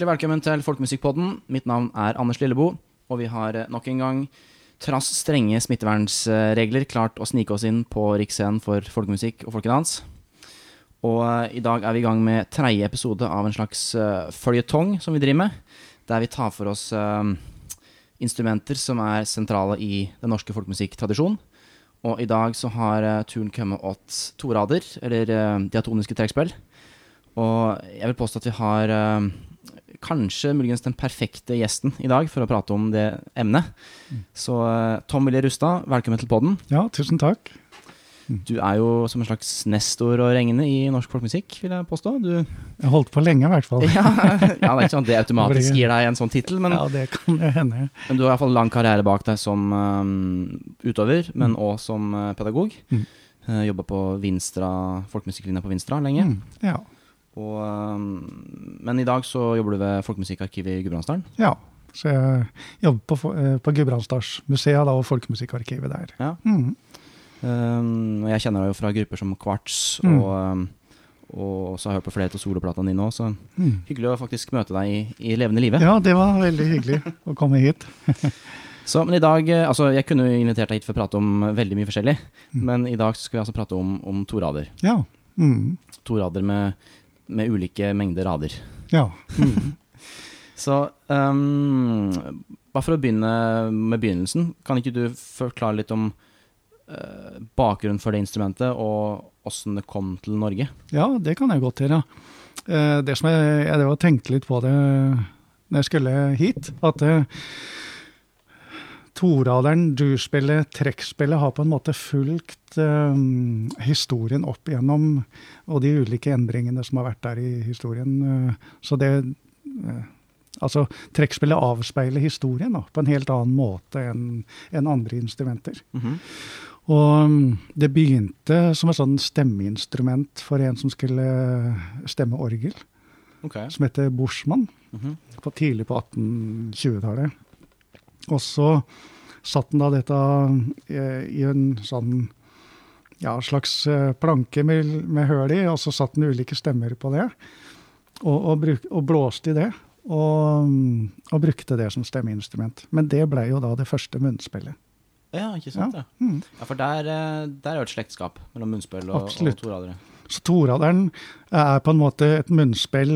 Hjertelig velkommen til Folkemusikkpodden. Mitt navn er Anders Lillebo, og vi har eh, nok en gang, trass strenge smittevernsregler, klart å snike oss inn på riksscenen for folkemusikk og folkedans. Og uh, i dag er vi i gang med tredje episode av en slags uh, føljetong som vi driver med, der vi tar for oss uh, instrumenter som er sentrale i den norske folkemusikktradisjonen. Og i dag så har turen kommet åt torader, eller diatoniske trekkspill. Og jeg vil påstå at vi har kanskje muligens den perfekte gjesten i dag for å prate om det emnet. Så uh, Tom Willy Rustad, velkommen til podden. Ja, tusen takk. Du er jo som en slags nestor å regne i norsk folkemusikk, vil jeg påstå. Du, Jeg holdt på lenge, i hvert fall. ja, ja, det er ikke sånn at det automatisk gir deg en sånn tittel, men, Ja, det kan hende. men du har iallfall lang karriere bak deg som um, utøver, men òg som uh, pedagog. Mm. Uh, Jobba på Vinstra, folkemusikklinja på Vinstra lenge. Mm, Ja. Og, um, men i dag så jobber du ved Folkemusikkarkivet i Gudbrandsdalen. ja. Så jeg jobber på, eh, på Gudbrandsdalsmuseet og Folkemusikkarkivet der. Ja. Mm. Um, jeg kjenner deg jo fra grupper som Quartz, Mm. og, um, og så har jeg hørt på flere av soloplatene dine òg, så Mm. hyggelig å faktisk møte deg i, i levende live. Ja, det var veldig hyggelig å komme hit. Så, men i dag, eh, altså Jeg kunne invitert deg hit for å prate om veldig mye forskjellig, Mm. men i dag skal vi altså prate om, om to rader. Ja. Mm. To rader med, med ulike mengder rader. Ja. Mm. Så um, bare for å begynne med begynnelsen, kan ikke du forklare litt om uh, bakgrunnen for det instrumentet, og åssen det kom til Norge? ja, det kan jeg godt gjøre. Uh, Det som jeg, jeg tenkte litt på det når jeg skulle hit, at eh, toraderen, durspillet, trekkspillet har på en måte fulgt eh, historien opp igjennom, og de ulike endringene som har vært der i historien. eh, så det eh, Altså, trekkspillet avspeiler historien da, på en helt annen måte enn en andre instrumenter. Mhm. Og mm, det begynte som et sånn stemmeinstrument for en som skulle stemme orgel, okay. som heter Bushman -hmm. på tidlig på 1820-tallet. Og så satt han da dette eh, i en sånn ja, slags eh, planke med, med høl i, og så satt han ulike stemmer på det, og, og, bruk, og blåste i det. Og, og brukte det som stemmeinstrument. Men det ble jo da det første munnspillet. Ja, ikke sant? Ja, Mm. ja for der, eh, der er jo et slektskap mellom munnspill og, og Absolutt. toradere. Så toraderen er på en måte et munnspill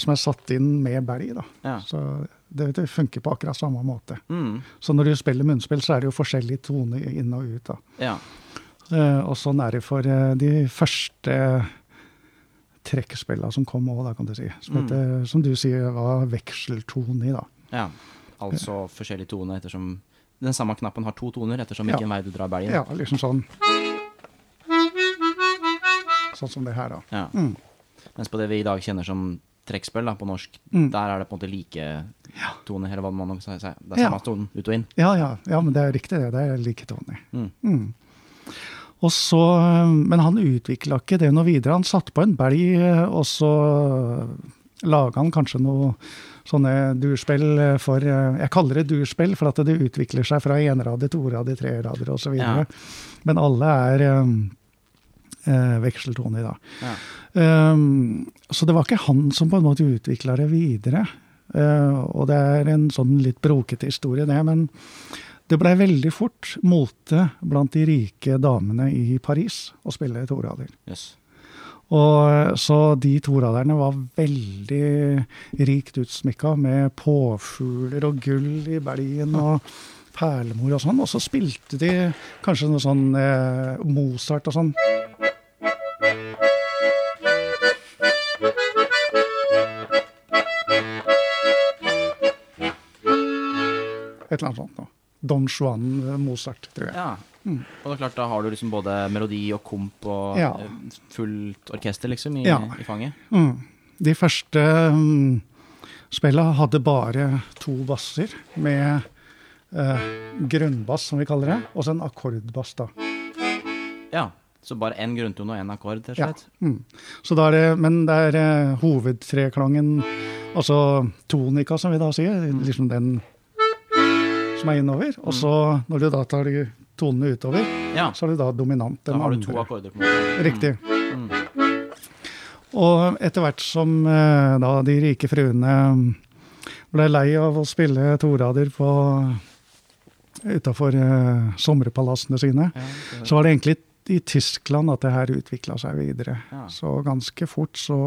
som er satt inn med belg. da. Ja. Så det, det funker på akkurat samme måte. Mm. Så når du spiller munnspill, så er det jo forskjellige toner inn og ut. ja. Uh, og sånn er det for uh, de første trekkspillene som kom òg, kan du si. Som, Mm. heter, som du sier var vekseltone i, da. ja. Altså forskjellige toner ettersom Den samme knappen har to toner ettersom Ja. hvilken vei du drar belgen. Ja, liksom sånn. Sånn som det her, da. Ja. Mm. Mens på det vi i dag kjenner som trekkspill på norsk, Mm. der er det på en måte like tone eller hva man nå sier. Det er Ja. samme tonen ut og inn. Ja, ja, ja, men det er riktig, det. Det er like tone. Mm. Mm. Så, men han utvikla ikke det noe videre. Han satte på en belg, og så laga han kanskje noe sånne durspill for Jeg kaller det durspill, for at det utvikler seg fra enrader, torader, trerader osv. Ja. Men alle er um, vekseltone i dag. Ja. Um, så det var ikke han som på en måte utvikla det videre. Uh, og det er en sånn litt brokete historie, det. Men det blei veldig fort mote blant de rike damene i Paris å spille torader. Yes. Og så de toraderne var veldig rikt utsmykka med påfugler og gull i belgen og perlemor og sånn. Og så spilte de kanskje noe sånn eh, Mozart og sånn. Et eller annet sånt noe. Don Juan eh, Mozart, tror jeg. Ja. Og det er klart, da har du liksom både melodi og komp og Ja. eh, fullt orkester, liksom, i, Ja. i fanget. Mm. De første um, spilla hadde bare to basser med uh, grønnbass, som vi kaller det, og så en akkordbass, da. Ja. Så bare én grunntone og én akkord, rett og Ja. slett? Mm. Så da er det, men det er uh, hovedtreklangen, altså tonika, som vi da sier, liksom den som er innover. Og så når du da tar de tonene utover, Ja. så er du da dominant. Da har du to akkorder. på en. Riktig. Mm. Og etter hvert som eh, da de rike fruene ble lei av å spille torader på utafor uh, sommerpalassene sine, Ja, det- så var det egentlig i Tyskland at det her utvikla seg videre. Ja. Så ganske fort så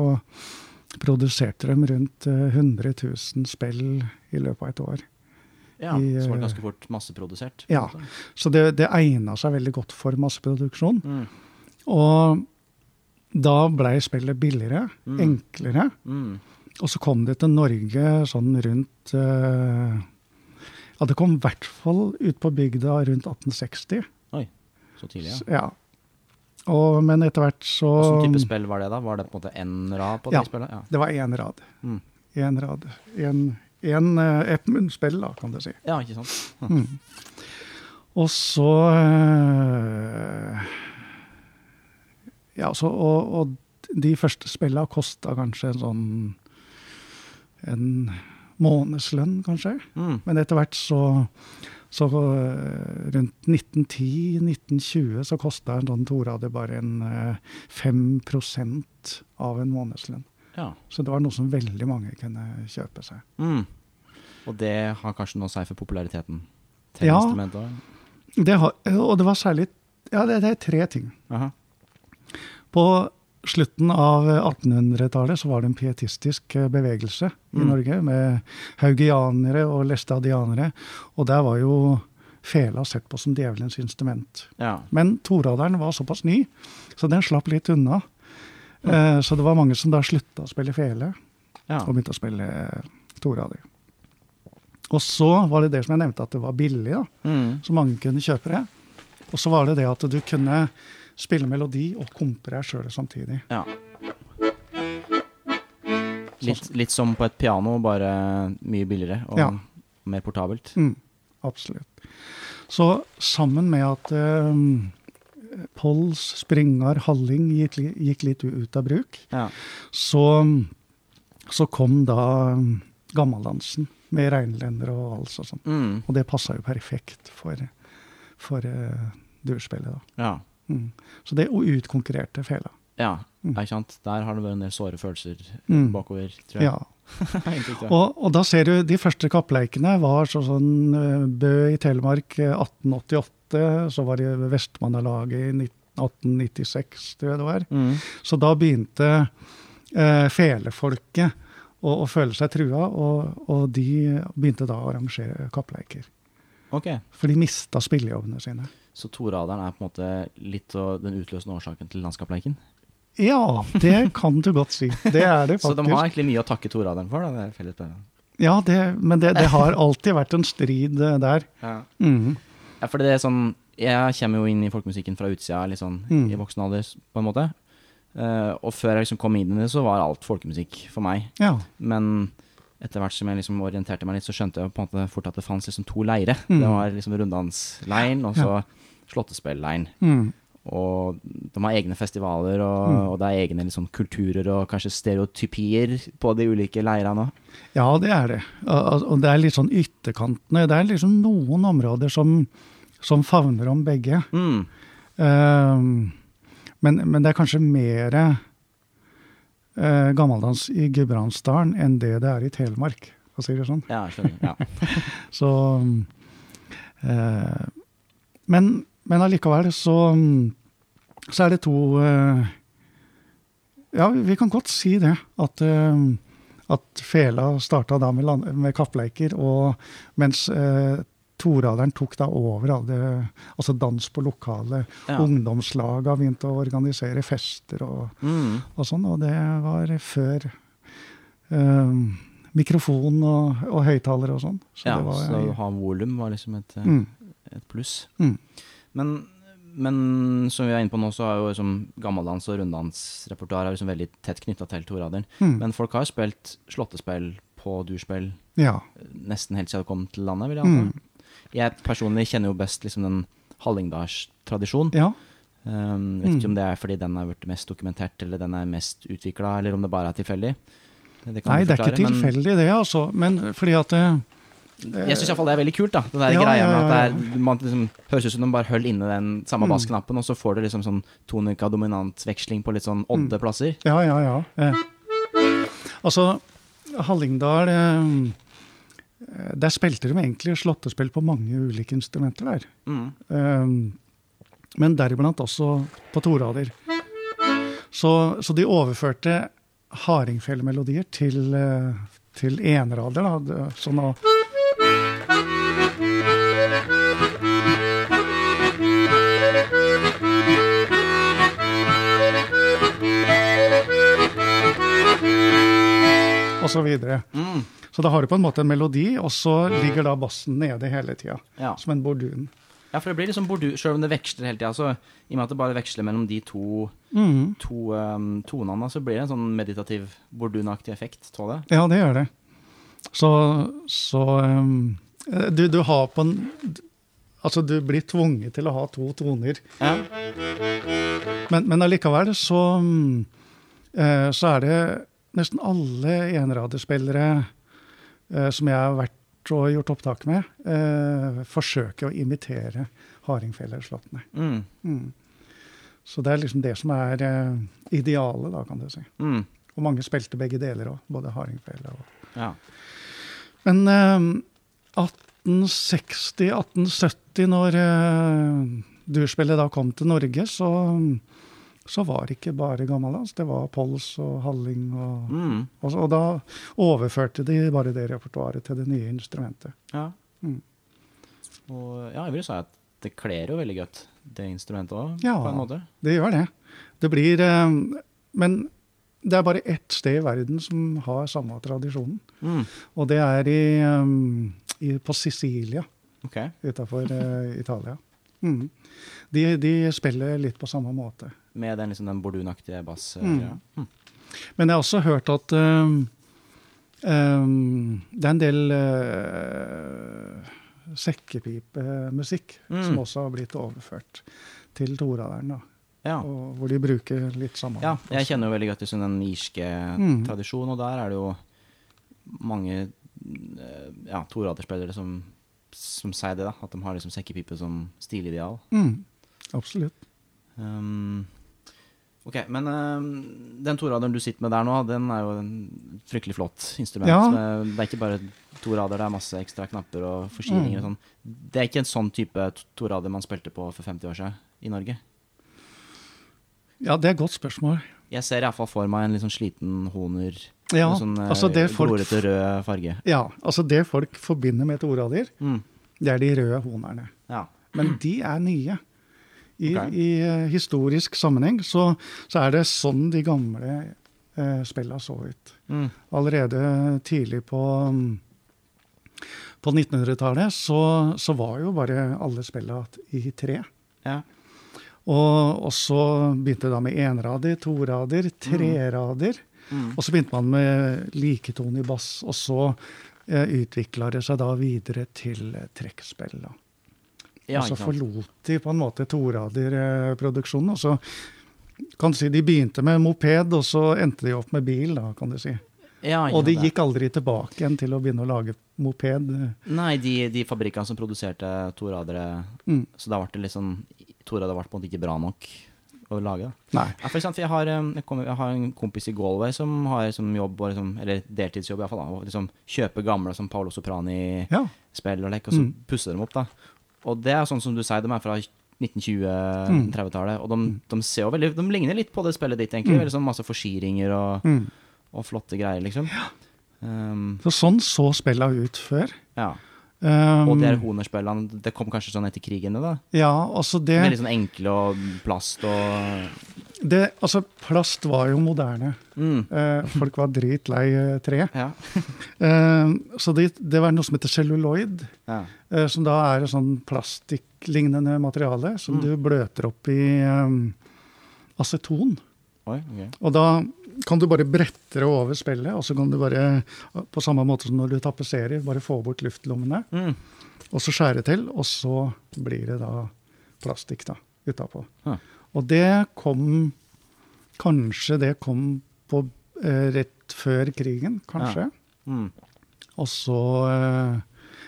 produserte de rundt eh, 100 000 spill i løpet av et år. Ja, i, så var det eh, ganske fort masseprodusert. ja. Så det, det egna seg veldig godt for masseproduksjon. Mm. Og da blei spillet billigere, Mm. enklere. Mm. Og så kom det til Norge sånn rundt uh, Ja, det kom i hvert fall ut på bygda rundt 1860. Oi, Så tidlig, ja. Ja. Og, men etter hvert så Hvilken type spill var det, da? Var det på en måte én rad på Ja. det spillet? Ja. Det var én rad. Mm. Rad. En, en, eh, et munnspill, da, kan du si. ja, ikke sant? Mm. Og så eh, Ja, så, og, og de første spillene kosta kanskje en sånn En månedslønn, kanskje. Mm. Men etter hvert så, så eh, rundt 1910-1920 så kosta en sånn torader bare en eh, 5 av en månedslønn. Ja. Så det var noe som veldig mange kunne kjøpe seg. Mm. Og det har kanskje noe å si for populariteten til Ja. Det har, og det var særlig Ja, det, det er tre ting. Aha. På slutten av 1800-tallet så var det en pietistisk bevegelse bevegelse i Mm. Norge, med haugianere og lestadianere, Og der var jo fela sett på som djevelens instrument. Ja. Men toraderen var såpass ny, så den slapp litt unna. Eh, så det var mange som da slutta å spille fele, ja. og begynte å spille eh, torader. Og så var det det som jeg nevnte, at det var billig, da, Mm. så mange kunne kjøpe det. Og så var det det at du kunne spille melodi og kompe deg sjøl samtidig. ja. Litt, litt som på et piano, bare mye billigere og Ja. mer portabelt. Mm, absolutt. Så sammen med at eh, Pols, Springar, Halling gikk, gikk, litt ut av bruk. Ja. Så, så, kom da Gammeldansen med reinlendere og alt sånt. Mm. Og det passa jo perfekt for, for uh, durspillet, da. Ja. Mm. Så det utkonkurrerte fela. Ja, mm. ikke sant. Der har det vært en del såre følelser mm. bakover, tror jeg. Ja. og, og, da ser du de første kappleikene var sånn eh, Bø i Telemark eh, 1888 Universitetet. Så var det Vestmannalaget i 1896, tror jeg det var. Mm. Så da begynte eh, felefolket å, å, føle seg trua, og, og, de begynte da å arrangere kappleiker. Okay. For de mista spillejobbene sine. Så toraderen er på en måte litt den utløsende årsaken til landskapsleiken? Ja, det kan du godt si. Det er det faktisk. Så de har egentlig mye å takke toraderen for? Da, det ja, det, men det, det, har alltid vært en strid eh, der. Ja. Mm -hmm. Ja, for det er sånn Jeg kommer jo inn i folkemusikken fra utsida, sånn Mm. i voksen alder, på en måte. Uh, og før jeg liksom kom inn i det, så var alt folkemusikk for meg. Ja. Men etter hvert som jeg liksom orienterte meg litt, så skjønte jeg på en måte fort at det fantes liksom to leire. Mm. Det var liksom Runddans-leiren, og så Slåttespell-leiren. Mm. Og de har egne festivaler, og, Mm. og det er egne liksom, kulturer og kanskje stereotypier på de ulike leirene òg. Ja, det er det. Og og det er litt sånn ytterkantene. Det er liksom noen områder som, som favner om begge. Mm. Uh, men, men det er kanskje mer uh, gammeldans i Gudbrandsdalen enn det det er i Telemark, for å si det sånn. Ja, skjønner. Ja. Så uh, Men, men allikevel så, så er det to eh, Ja, vi kan godt si det. At, eh, at fela starta da med, land, med kappleiker, og mens eh, toraderen tok da over alle Altså dans på lokale. Ja. har begynt å organisere fester og, Mm. og sånn, og det var før eh, mikrofon og, og høyttalere og sånn. Så ja, det var, så å ha volum var liksom et, eh, Mm. et pluss. Mm. Men, men som vi er inne på nå, så er jo liksom gammeldans og runddansrepertoar er liksom veldig tett knytta til toraderen. Mm. Men folk har spilt slåttespill på durspill Ja. nesten helt siden de kom til landet, vil jeg anta. Mm. Jeg personlig kjenner jo best liksom den hallingdalstradisjonen. ja. Um, vet ikke Mm. om det er fordi den er blitt mest dokumentert, eller den er mest utvikla, eller om det bare er tilfeldig. Det kan Nei, forklare, det er ikke tilfeldig det, altså. Men fordi at det, Jeg syns iallfall det er veldig kult, da. Det der Ja, greia med at det er, man liksom høres ut som de bare holder inne den samme Mm. bassknappen, og så får du liksom sånn tonika dominant-veksling på litt sånn Mm. odde plasser. Ja, ja, ja. Eh. Altså, Hallingdal eh, Der spilte de egentlig slåttespill på mange ulike instrumenter der. Mm. Eh, men deriblant også på torader. Så, så de overførte hardingfelemelodier til, eh, til enerader. Da. Sånn å Og så videre. Mm. Så da har du på en måte en melodi, og så ligger da bassen nede hele tida. Ja. Som en bordun. ja, for det blir liksom bordu, Selv om det veksler hele tida, så i og med at det bare veksler mellom de to, mm. to um, tonene, så blir det en sånn meditativ bordunaktig effekt av det. Ja, det gjør det. Så, så um, du, du har på en Altså, du blir tvunget til å ha to toner. Ja. Men, men allikevel så, um, så er det nesten alle enraderspillere som jeg har vært og gjort opptak med, eh, forsøker å imitere hardingfeleslåttene. Mm. Mm. Så det er liksom det som er eh, idealet, da, kan du si. Mm. Og mange spilte begge deler òg, både hardingfele og Ja. Men eh, 1860-1870, når eh, durspillet da kom til Norge, så, så var det ikke bare gammeldans. Det var Pols og Halling. Og, Mm. og, og da overførte de bare det repertoaret til det nye instrumentet. ja. Mm. Og ja, jeg vil si at det kler jo veldig godt, det instrumentet òg, Ja. på en måte. Det gjør det. Det blir eh, Men det er bare ett sted i verden som har samme tradisjonen. Mm. Og det er i, um, i, på Sicilia. okay. utafor Italia. Mm. De, de spiller litt på samme måte. Med den, liksom, den bordunaktige bass... Mm. Ja. Mm. Men jeg har også hørt at um, um, det er en del uh, sekkepipemusikk Mm. som også har blitt overført til toraderen. da. ja. Hvor de bruker litt samme Ja, jeg kjenner jo veldig godt til sånn den irske Mm. tradisjonen, og der er det jo mange eh, ja, toraderspillere som, som sier det, da. At de har liksom sekkepipe som stilideal. Mm. Absolutt. Um, ok, men uh, den toraderen du sitter med der nå, den er jo en fryktelig flott instrument. Ja. Det er ikke bare to rader, det er masse ekstra knapper og forsyninger og Mm. sånn. Det er ikke en sånn type torader man spilte på for 50 år siden i Norge. Ja, det er et godt spørsmål. Jeg ser iallfall for meg en litt sånn sliten honer. Ja, sånn eh, altså det folk, glorete rød farge. ja, altså det folk forbinder med torader, Mm. det er de røde honerne. Ja. Men de er nye. I, okay. i eh, historisk sammenheng så, så er det sånn de gamle eh, spilla så ut. Mm. Allerede tidlig på, mm, på 1900-tallet så, så var jo bare alle spilla i tre. ja. Og, og så begynte det da med enrader, torader, trerader. Mm. Og så begynte man med liketonig bass, og så eh, utvikla det seg da videre til eh, trekkspill. da. Ja og så forlot de på en måte toraderproduksjonen. Og så kan du si de begynte med moped, og så endte de opp med bil, da, kan du si. Ja, Og de gikk aldri tilbake igjen til å begynne å lage moped. Nei, de, de fabrikkene som produserte toradere Mm. Så da ble det sånn Torader ble på en måte ikke bra nok å lage. da. Nei. Ja, for eksempel, jeg, har, eh, jeg, kommer, jeg har en kompis i Galway som har som jobb, og liksom, eller deltidsjobb i hvert fall, da, å liksom kjøper gamle som Paolo Soprani-spill Ja. og lek, og så Mm. pusser dem opp. da. Og det er sånn som du sier, de er fra Mm. 1920-30-tallet, og de, de ser jo veldig, de ligner litt på det spillet ditt, egentlig. Mm. Veldig sånn masse forsikringer og, Mm. og flotte greier, liksom. Um, Så sånn så spilla ut før. ja. Um, Og de er honerspillene, det kom kanskje sånn etter krigen, da? Ja, altså det, Veldig sånn enkle og plast og det Altså, plast var jo moderne. mm. Eh, folk var dritlei eh, tre. Ja. Eh, så det, det var noe som heter celluloid, ja. eh, som da er et sånn plastikklignende materiale som Mm. du bløter opp i eh, aceton. Oi, ok. Og da kan du bare brette det over spillet, og så kan du bare, på samme måte som når du tapetserer, bare få bort luftlommene, Mm. og så skjære til, og så blir det da plastikk da, utapå. Ja. Og det kom Kanskje det kom på eh, rett før krigen, kanskje. Mm. Og så eh,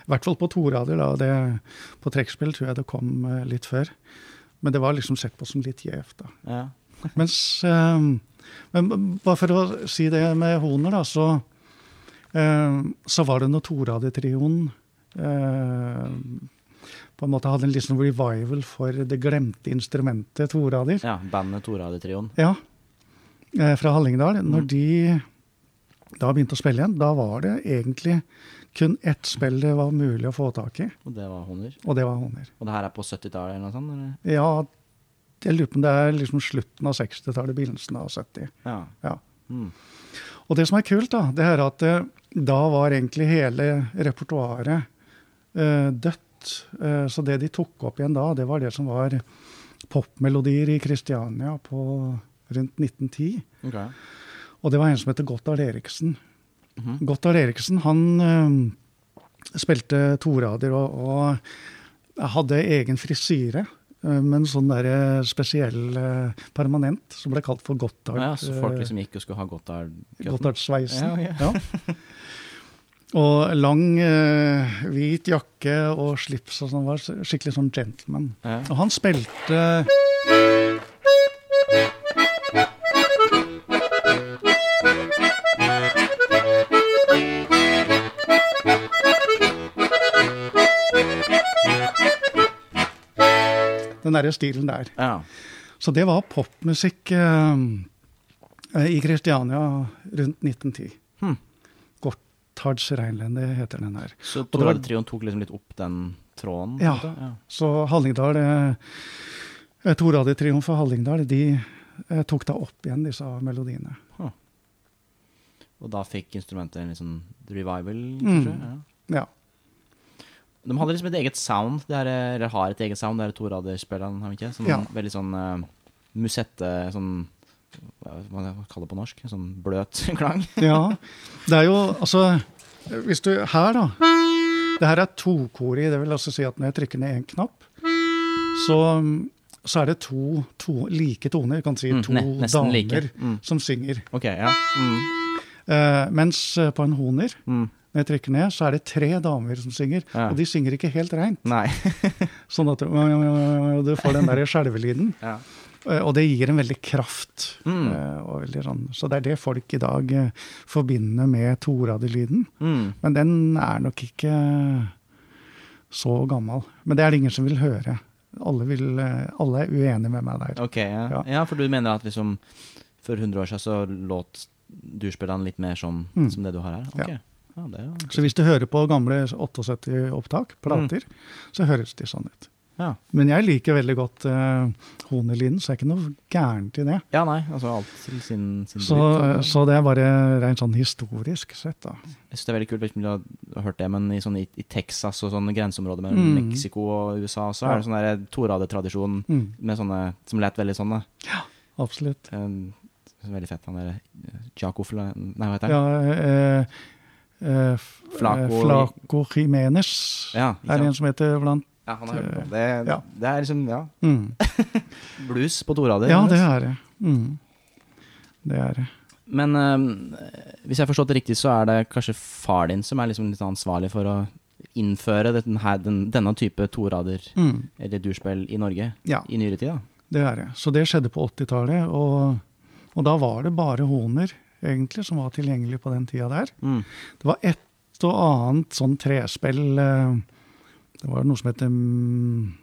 I hvert fall på torader. da, det, På trekkspill tror jeg det kom eh, litt før. Men det var liksom sett på som litt gjevt. da. Ja. Mens eh, Men bare for å si det med Honer, da, så, eh, så var det når Toradetrioen eh, på en måte hadde en liksom revival for det glemte instrumentet torader. ja, bandet Toradetrioen. Ja, eh, fra Hallingdal. Mm. Når de da begynte å spille igjen, da var det egentlig kun ett spill det var mulig å få tak i, Og det var Honer. og det var Honer. Og det her er på 70-tallet eller noe sånt? Eller? Ja, jeg lurer på om det er liksom slutten av 60-tallet, begynnelsen av 70. Ja. Ja. Mm. Og det som er kult, da, det er at eh, da var egentlig hele repertoaret eh, dødt. Eh, så det de tok opp igjen da, det var det som var popmelodier i Kristiania på rundt 1910. Okay. Og det var en som heter Gotthard Eriksen. Mm -hmm. Gotthard Eriksen han eh, spilte torader og, og hadde egen frisyre. Eh, med en sånn der eh, spesiell eh, permanent som ble kalt for Gotthard. Ja, så folk liksom gikk og skulle ha Gotthard Gottardsveisen. Ja, Ja, Og lang, hvit jakke og slips og sånn. Var skikkelig sånn gentleman. Og han spilte Den derre stilen der. ja. Så det var popmusikk eh, i Kristiania rundt 1910. Hmm. Gottards Reinlende heter den her. Så det tok liksom litt opp den tråden? Ja. ja. Så Hallingdal, eh, eh, Toradiotrioen for Hallingdal, de eh, tok da opp igjen disse melodiene. Og da fikk instrumentet en liksom revival, Mm. Ja. Ja. De hadde liksom et eget sound, her, eller har et eget sound, det er toraderspillerne, har de ikke? Sånn, Ja. Veldig sånn uh, musette, sånn hva hva kalle det på norsk? Sånn bløt klang. ja. Det er jo altså Hvis du Her, da. Det her er tokorig. Det vil altså si at når jeg trykker ned én knapp, så, så er det to, to like toner. Jeg kan si Mm, to ne- damer like. Mm. som synger. Ok, ja. Mm. uh, mens eh, på en honer, Mm. Når jeg trykker ned, så er det tre damer som synger. Ja. Og de synger ikke helt reint. Sånn at du, du får den der skjelvelyden. ja. Eh, Og det gir en veldig kraft. Mm. eh, veldig sånn. Så det er det folk i dag eh, forbinder med toradelyden. Mm. Men den er nok ikke så gammel. Men det er det ingen som vil høre. Alle, vil, alle er uenige med meg der. Ok, ja. Ja. ja. for du mener at liksom for 100 år siden så låt durspillene litt mer som, Mm. som det du har her? Okay. Ja. Ja, Så hvis du hører på gamle 78-opptak, plater, så høres de sånn ut. ja. Men jeg liker veldig godt uh, honelyden, så det er ikke noe gærent i det. ja, nei, altså alt til sin, sin Så, bruk. eh, så det er bare rent sånn historisk sett, da. Jeg synes det er veldig kult, du har hørt det, men i, sånn, i, i Texas og sånne grenseområder mellom Mm. Mexico og USA, så Ja. er det sånn der toradetradisjon Mm, med sånne som lett veldig sånn. da. absolutt. Um, veldig fett, han der eh, Jaco Nei, hva heter han? Ja, eh, eh, Flaco- eh, Flaco Jimenez Ja, er det en som heter blant Ja, han har hørt om Det, Ja. det er liksom, ja, mm. blues på torader. Ja, det er det. Mm. Det er det. Men eh, hvis jeg har forstått det riktig, så er det kanskje far din som er liksom litt ansvarlig for å innføre denne, den, denne type torader, Mm. eller durspill, i Norge Ja, i nyere tid. da. det er det. Så det skjedde på 80-tallet, og, og da var det bare honer egentlig som var tilgjengelig på den tida der. Mm. Det var et og annet sånn trespill eh, Det var noe som heter mm,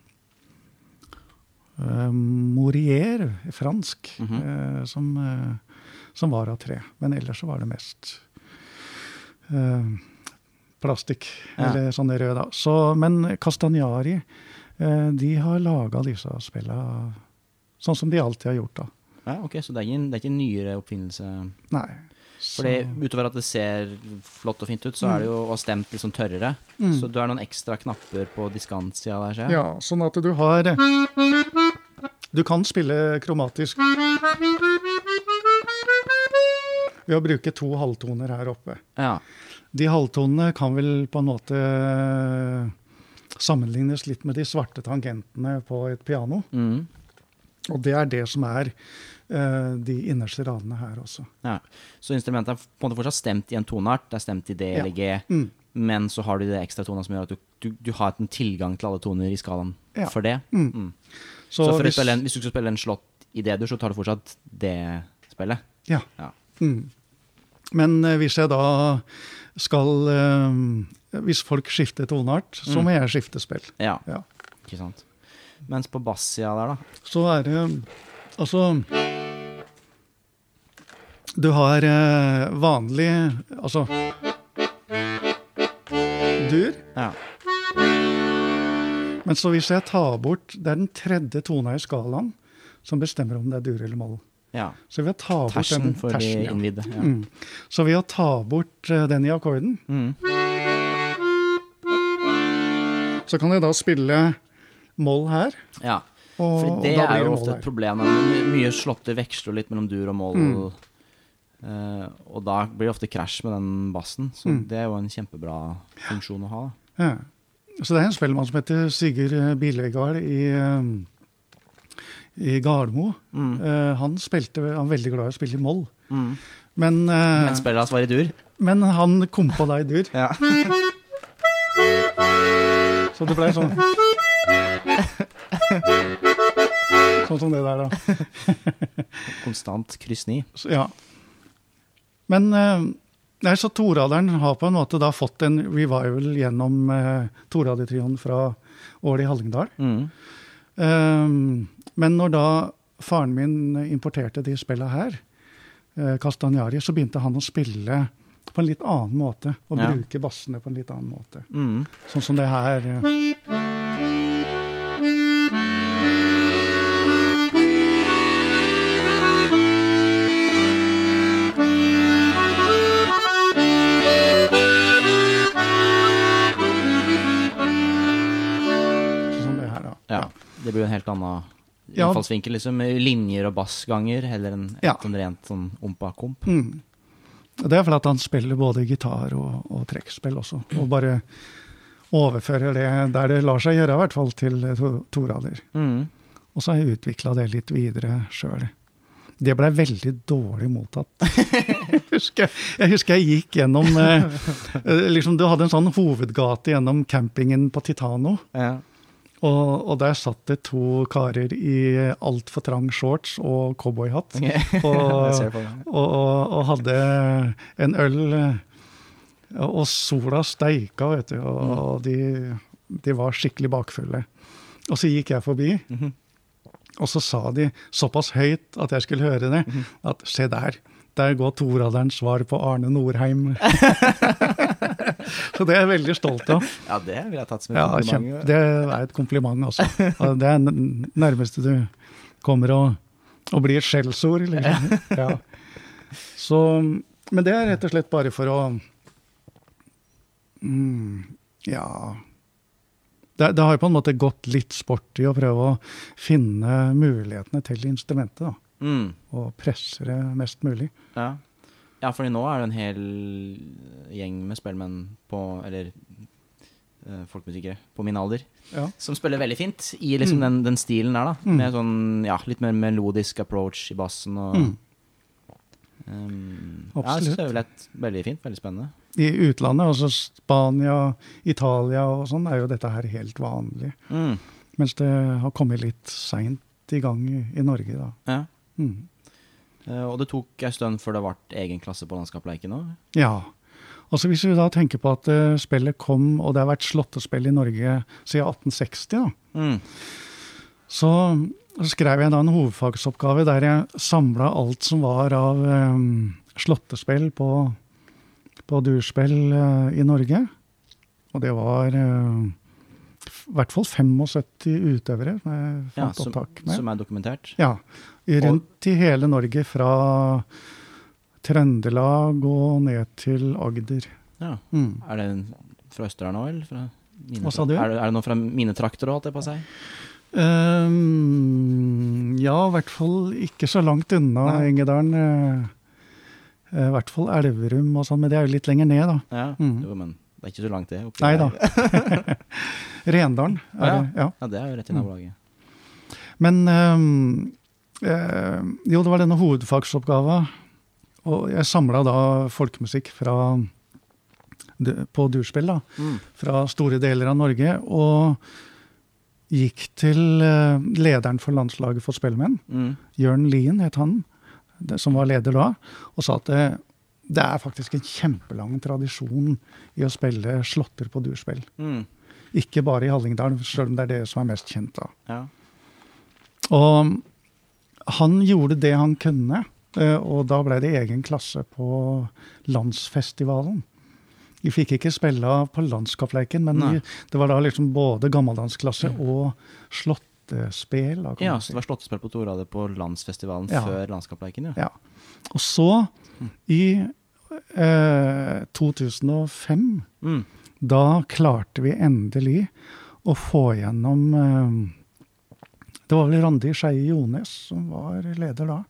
eh, Morier, fransk, Mhm. eh, som, som var av tre. Men ellers så var det mest eh, plastikk, Ja. eller sånne røde. da. Så, men Castagnari, de har laga disse spilla sånn som de alltid har gjort. da. Ja, ok, Så det er ikke en, det er ikke en nyere oppfinnelse? Nei. Fordi utover at det ser flott og fint ut, så er det jo og stemt litt sånn tørrere. Mm. Så du har noen ekstra knapper på diskantsida der, ser jeg. Ja, sånn at du har Du kan spille kromatisk ved å bruke to halvtoner her oppe. Ja. De halvtonene kan vel på en måte sammenlignes litt med de svarte tangentene på et piano. Mm. Og det er det som er uh, de innerste radene her også. ja. Så instrumentet er på en måte fortsatt stemt i en toneart. Det er stemt i D eller G. Mm. men så har du de ekstra tonene som gjør at du, du, du har en tilgang til alle toner i skalaen Ja. for det. Mm. Mm. Så, Så, hvis, en, hvis du skal spille en slått i D-dur, så tar du fortsatt det spillet. Ja. Ja. Mm. Men uh, hvis jeg da skal uh, Hvis folk skifter toneart, så Mm. må jeg skifte spill. Ja, Ja. ikke sant. Mens på bassida der, da Så er det Altså Du har eh, vanlig Altså dur. Ja. Men så hvis jeg tar bort Det er den tredje tona i skalaen som bestemmer om det er dur eller moll. ja. Så ved å ta bort Tersen den for tersen, de ja. innvidde. Ja. Mm. Så ved å ta bort eh, den i akkorden, Mm. så kan jeg da spille moll her. ja. Og, For det er jo ofte et problem. Mye slåtte veksler litt mellom dur og moll. Mm. Uh, og da blir det ofte krasj med den bassen. Så Mm. det er jo en kjempebra funksjon å ha. Ja. Så det er en spellemann som heter Sigurd eh, Bilegard i, eh, i Gardermo. Mm. Uh, han, spilte, han er veldig glad i å spille i moll. Mm. Men, uh, Men spillet hans var i dur. men han kom på deg dur, Ja. så det ble sånn. Sånn som det der, da. Konstant kryss ni. Ja. Men eh, nei, så toraderen har på en måte da fått en revival gjennom eh, Toradetrioen fra Ål i Hallingdal. Mm. Eh, men når da faren min importerte de spillene her, eh, Castagnari, så begynte han å spille på en litt annen måte. Og Ja. bruke bassene på en litt annen måte. Mm. Sånn som det her. eh. Det blir jo en helt annen Ja. innfallsvinkel, liksom. Linjer og bassganger heller enn Ja. sånn rent sånn ompa-komp. Mm. Det er fordi at han spiller både gitar og, og trekkspill også. Og bare overfører det der det lar seg gjøre, i hvert fall til eh, to, torader. Mm. Og så har jeg utvikla det litt videre sjøl. Det blei veldig dårlig mottatt. jeg, husker, jeg husker jeg gikk gjennom eh, eh, liksom Du hadde en sånn hovedgate gjennom campingen på Titano. Ja. Og, og der satt det to karer i altfor trang shorts og cowboyhatt. Okay. Og, og, og, hadde en øl. Og sola steika, vet du. Og, og de, de var skikkelig bakfulle. Og så gikk jeg forbi, Mhm. og så sa de såpass høyt at jeg skulle høre det, Mhm. at se der. Der går toraderens svar på Arne Norheim. så det er jeg veldig stolt av. Ja, det ville jeg tatt som et Ja, kompliment. kjempe, det er et kompliment, altså. Det er nærmeste du kommer å, å bli et skjellsord, liksom. Ja. Så, men det er rett og slett bare for å mm, Ja det, det har på en måte gått litt sport i å prøve å finne mulighetene til instrumentet. da, Mm. Og presse det mest mulig. Ja. Ja, fordi nå er det en hel gjeng med spellemenn på Eller uh, folkemusikere på min alder Ja. som spiller veldig fint i liksom Mm. den, den stilen der, da. Mm. Med sånn ja, litt mer melodisk approach i bassen og Mm. um, Ja, jeg Absolutt. synes det er lett, veldig fint. Veldig spennende. I utlandet, altså Spania, Italia og sånn, er jo dette her helt vanlig. Mm. Mens det har kommet litt seint i gang i, i Norge, da. Ja. Eh, og det tok en stund før det ble egen klasse på landskapsleiken òg. Ja. Altså Hvis vi da tenker på at eh, spillet kom, og det har vært slåttespill i Norge siden 1860, da, Mm. så skrev jeg da en hovedfagsoppgave der jeg samla alt som var av um, slåttespill på, på durspill uh, i Norge. Og det var f- i hvert fall 75 utøvere som jeg Ja, som, med. som er dokumentert. Ja, Rundt rundt i hele Norge, fra Trøndelag og ned til Agder. Ja. Mm. Er det fra Østerdal nå, eller? Fra mine Hva sa du? Er det, er det noe fra mine trakter òg, holdt jeg på å si? Ehm, ja, i hvert fall ikke så langt unna Nei. Engedalen. eh, eh, I hvert fall Elverum og sånn, men det er jo litt lenger ned, da. Ja, Mm. jo, men det er ikke så langt, det. Nei da. Rendalen. Er Ja. ja. Ja, det er jo rett i Mm. nabolaget. Men ehm, eh, jo, det var denne hovedfagsoppgava. Og jeg samla da folkemusikk fra på durspill da, Mm. fra store deler av Norge. Og gikk til eh, lederen for landslaget for spellemenn, Mm. Jørn Lien het han, det, som var leder da, og sa at det, er faktisk en kjempelang tradisjon i å spille slåtter på durspill. Mm. Ikke bare i Hallingdal, selv om det er det som er mest kjent da. Ja. Og han gjorde det han kunne, eh, og da ble det egen klasse på landsfestivalen. Vi fikk ikke spille på landskapsleiken, men Nei. det var da liksom både gammeldansklasse og slåttespel. ja, så det var slåttespill på Torade på landsfestivalen Ja. før landskapsleiken, ja. Ja. Og så, i eh, 2005, Mm. da klarte vi endelig å få gjennom eh, Det var vel Randi Skeie Jones som var leder da.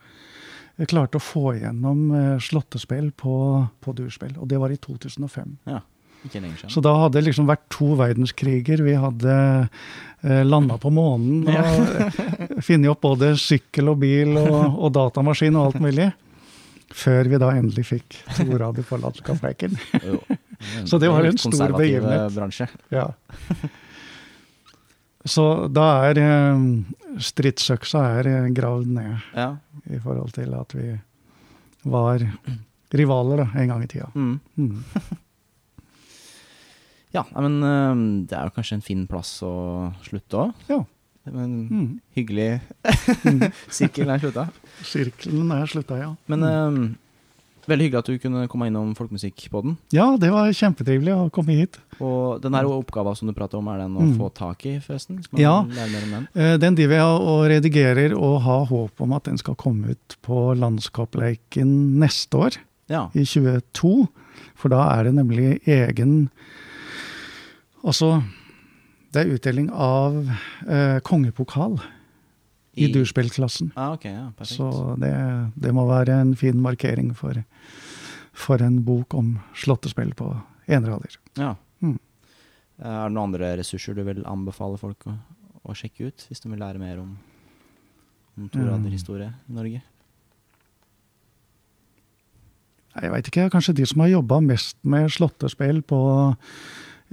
Vi klarte å få gjennom eh, slåttespill på, på durspill, og det var i 2005. ja. Så da hadde det liksom vært to verdenskriger. Vi hadde eh, landa på månen og eh, funnet opp både sykkel og bil og, og datamaskin og alt mulig. Før vi da endelig fikk torader på landskapsleiken. Så det var en stor begivenhet. Ja. Så da er eh, stridsøksa er eh, gravd ned Ja. i forhold til at vi var rivaler da, en gang i tida. Mm. Mm. Ja, men eh, det er jo kanskje en fin plass å slutte òg. Ja. Men Mm. hyggelig Sirkelen sirkel er slutta. Sirkelen er slutta, ja. Men Mm. eh, veldig hyggelig at du kunne komme innom Folkemusikkpodden. Ja, det var kjempetrivelig å komme hit. Og den her oppgava som du prater om, er den å Mm. få tak i, forresten? Ja. lære mer om den? Eh, Den driver jeg og redigerer og har håp om at den skal komme ut på Landskapleiken neste år, Ja. i 22. For da er det nemlig egen Altså, det er utdeling av eh, kongepokal i, durspillklassen. Ah, ok, ja, perfekt. Så det, det må være en fin markering for, for en bok om slåttespill på enrader. Ja. Mm. Er det noen andre ressurser du vil anbefale folk å, å sjekke ut, hvis de vil lære mer om, om Mm. i Norge? Jeg veit ikke. Kanskje de som har jobba mest med slåttespill på,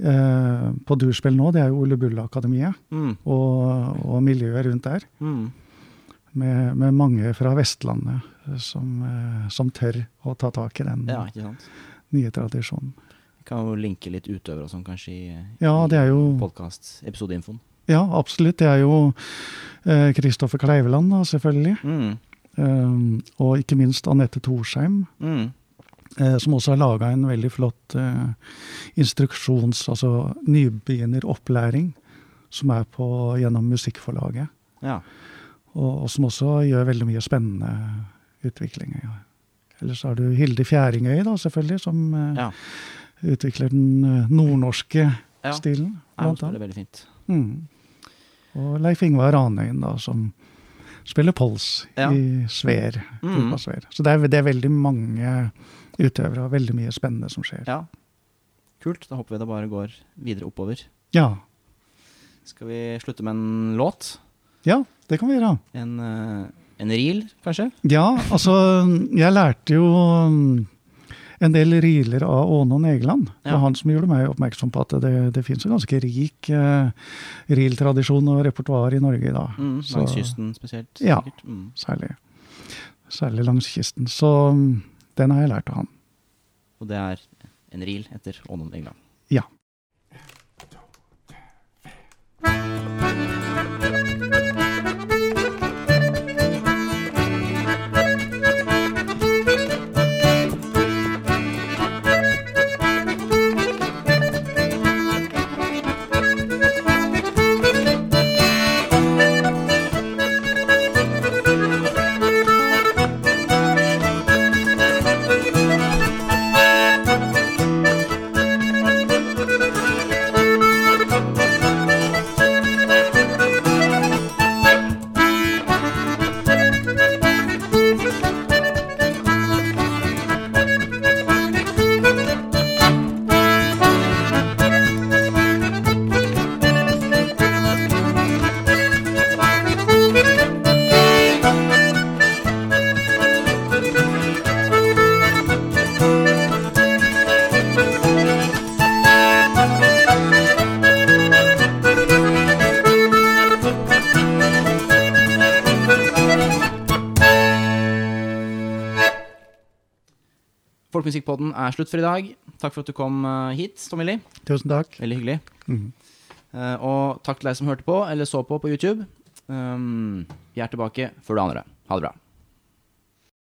eh, på durspill nå, det er jo Ole Bull-akademiet Mm. og, og miljøet rundt der. Mm. Med, med mange fra Vestlandet som, eh, som tør å ta tak i den Ja, nye tradisjonen. Vi kan jo linke litt utøvere og sånn, kanskje, i, Ja, det er jo podkast-episodeinfoen. Ja, absolutt. Det er jo eh, Kristoffer Kleiveland, da, selvfølgelig. Mm. Um, og ikke minst Anette Thorsheim. Mm. Eh, som også har laga en veldig flott eh, instruksjons-, altså nybegynneropplæring, som er på gjennom Musikkforlaget. Ja. Og, og som også gjør veldig mye spennende utvikling. Ja. Ellers har du Hilde Fjæringøy, da, selvfølgelig, som eh, ja. utvikler den nordnorske stilen. Ja, hun det er veldig fint. Mm. Og Leif Ingvar Ranøyen, da, som spiller pols i Sver. Mm. Så det er, det er veldig mange utøvere og veldig mye spennende som skjer. Ja. Kult. Da håper vi det bare går videre oppover. Ja, Skal vi slutte med en låt? ja det kan vi gjøre. En, eh, en reel, kanskje? Ja, altså Jeg lærte jo mm, en del reeler av Ånon Egeland. Det Ja. var han som gjorde meg oppmerksom på at det, det fins en ganske rik uh, reel-tradisjon og repertoar i Norge i dag. Mm, langs kysten spesielt? Ja. sikkert. Mm. Særlig, særlig langs kysten. Så mm, den har jeg lært av han. Og det er en reel etter Ånden England. Ja. Folkemusikkpodden er slutt for i dag. Takk for at du kom eh, hit, Tom Willy. Tusen takk. Veldig hyggelig. Mhm. Uh, og takk til deg som hørte på eller så på på YouTube. Um, vi er tilbake før du aner det. Ha det bra.